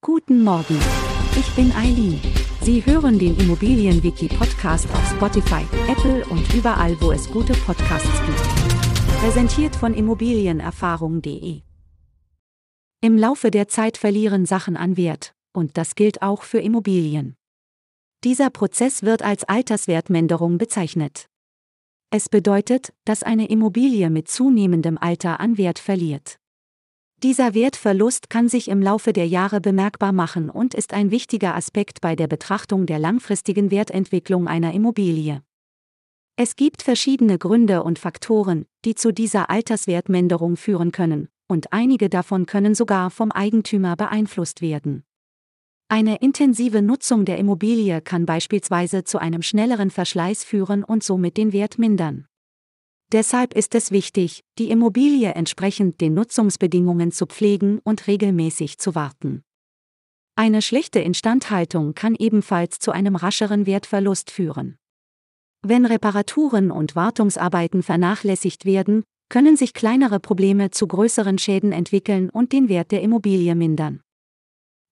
Guten Morgen. Ich bin Eileen. Sie hören den Immobilienwiki-Podcast auf Spotify, Apple und überall, wo es gute Podcasts gibt. Präsentiert von Immobilienerfahrung.de. Im Laufe der Zeit verlieren Sachen an Wert, und das gilt auch für Immobilien. Dieser Prozess wird als Alterswertminderung bezeichnet. Es bedeutet, dass eine Immobilie mit zunehmendem Alter an Wert verliert. Dieser Wertverlust kann sich im Laufe der Jahre bemerkbar machen und ist ein wichtiger Aspekt bei der Betrachtung der langfristigen Wertentwicklung einer Immobilie. Es gibt verschiedene Gründe und Faktoren, die zu dieser Alterswertminderung führen können, und einige davon können sogar vom Eigentümer beeinflusst werden. Eine intensive Nutzung der Immobilie kann beispielsweise zu einem schnelleren Verschleiß führen und somit den Wert mindern. Deshalb ist es wichtig, die Immobilie entsprechend den Nutzungsbedingungen zu pflegen und regelmäßig zu warten. Eine schlechte Instandhaltung kann ebenfalls zu einem rascheren Wertverlust führen. Wenn Reparaturen und Wartungsarbeiten vernachlässigt werden, können sich kleinere Probleme zu größeren Schäden entwickeln und den Wert der Immobilie mindern.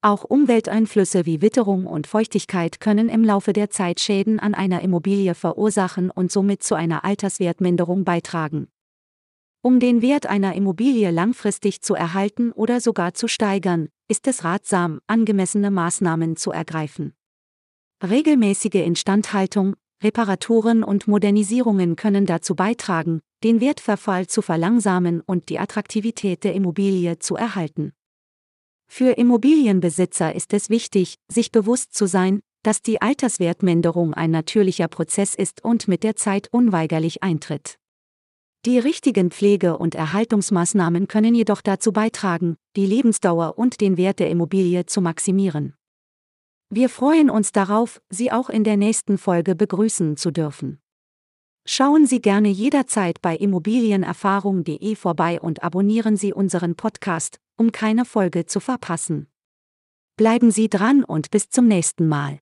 Auch Umwelteinflüsse wie Witterung und Feuchtigkeit können im Laufe der Zeit Schäden an einer Immobilie verursachen und somit zu einer Alterswertminderung beitragen. Um den Wert einer Immobilie langfristig zu erhalten oder sogar zu steigern, ist es ratsam, angemessene Maßnahmen zu ergreifen. Regelmäßige Instandhaltung, Reparaturen und Modernisierungen können dazu beitragen, den Wertverfall zu verlangsamen und die Attraktivität der Immobilie zu erhalten. Für Immobilienbesitzer ist es wichtig, sich bewusst zu sein, dass die Alterswertminderung ein natürlicher Prozess ist und mit der Zeit unweigerlich eintritt. Die richtigen Pflege- und Erhaltungsmaßnahmen können jedoch dazu beitragen, die Lebensdauer und den Wert der Immobilie zu maximieren. Wir freuen uns darauf, Sie auch in der nächsten Folge begrüßen zu dürfen. Schauen Sie gerne jederzeit bei immobilienerfahrung.de vorbei und abonnieren Sie unseren Podcast, um keine Folge zu verpassen. Bleiben Sie dran und bis zum nächsten Mal.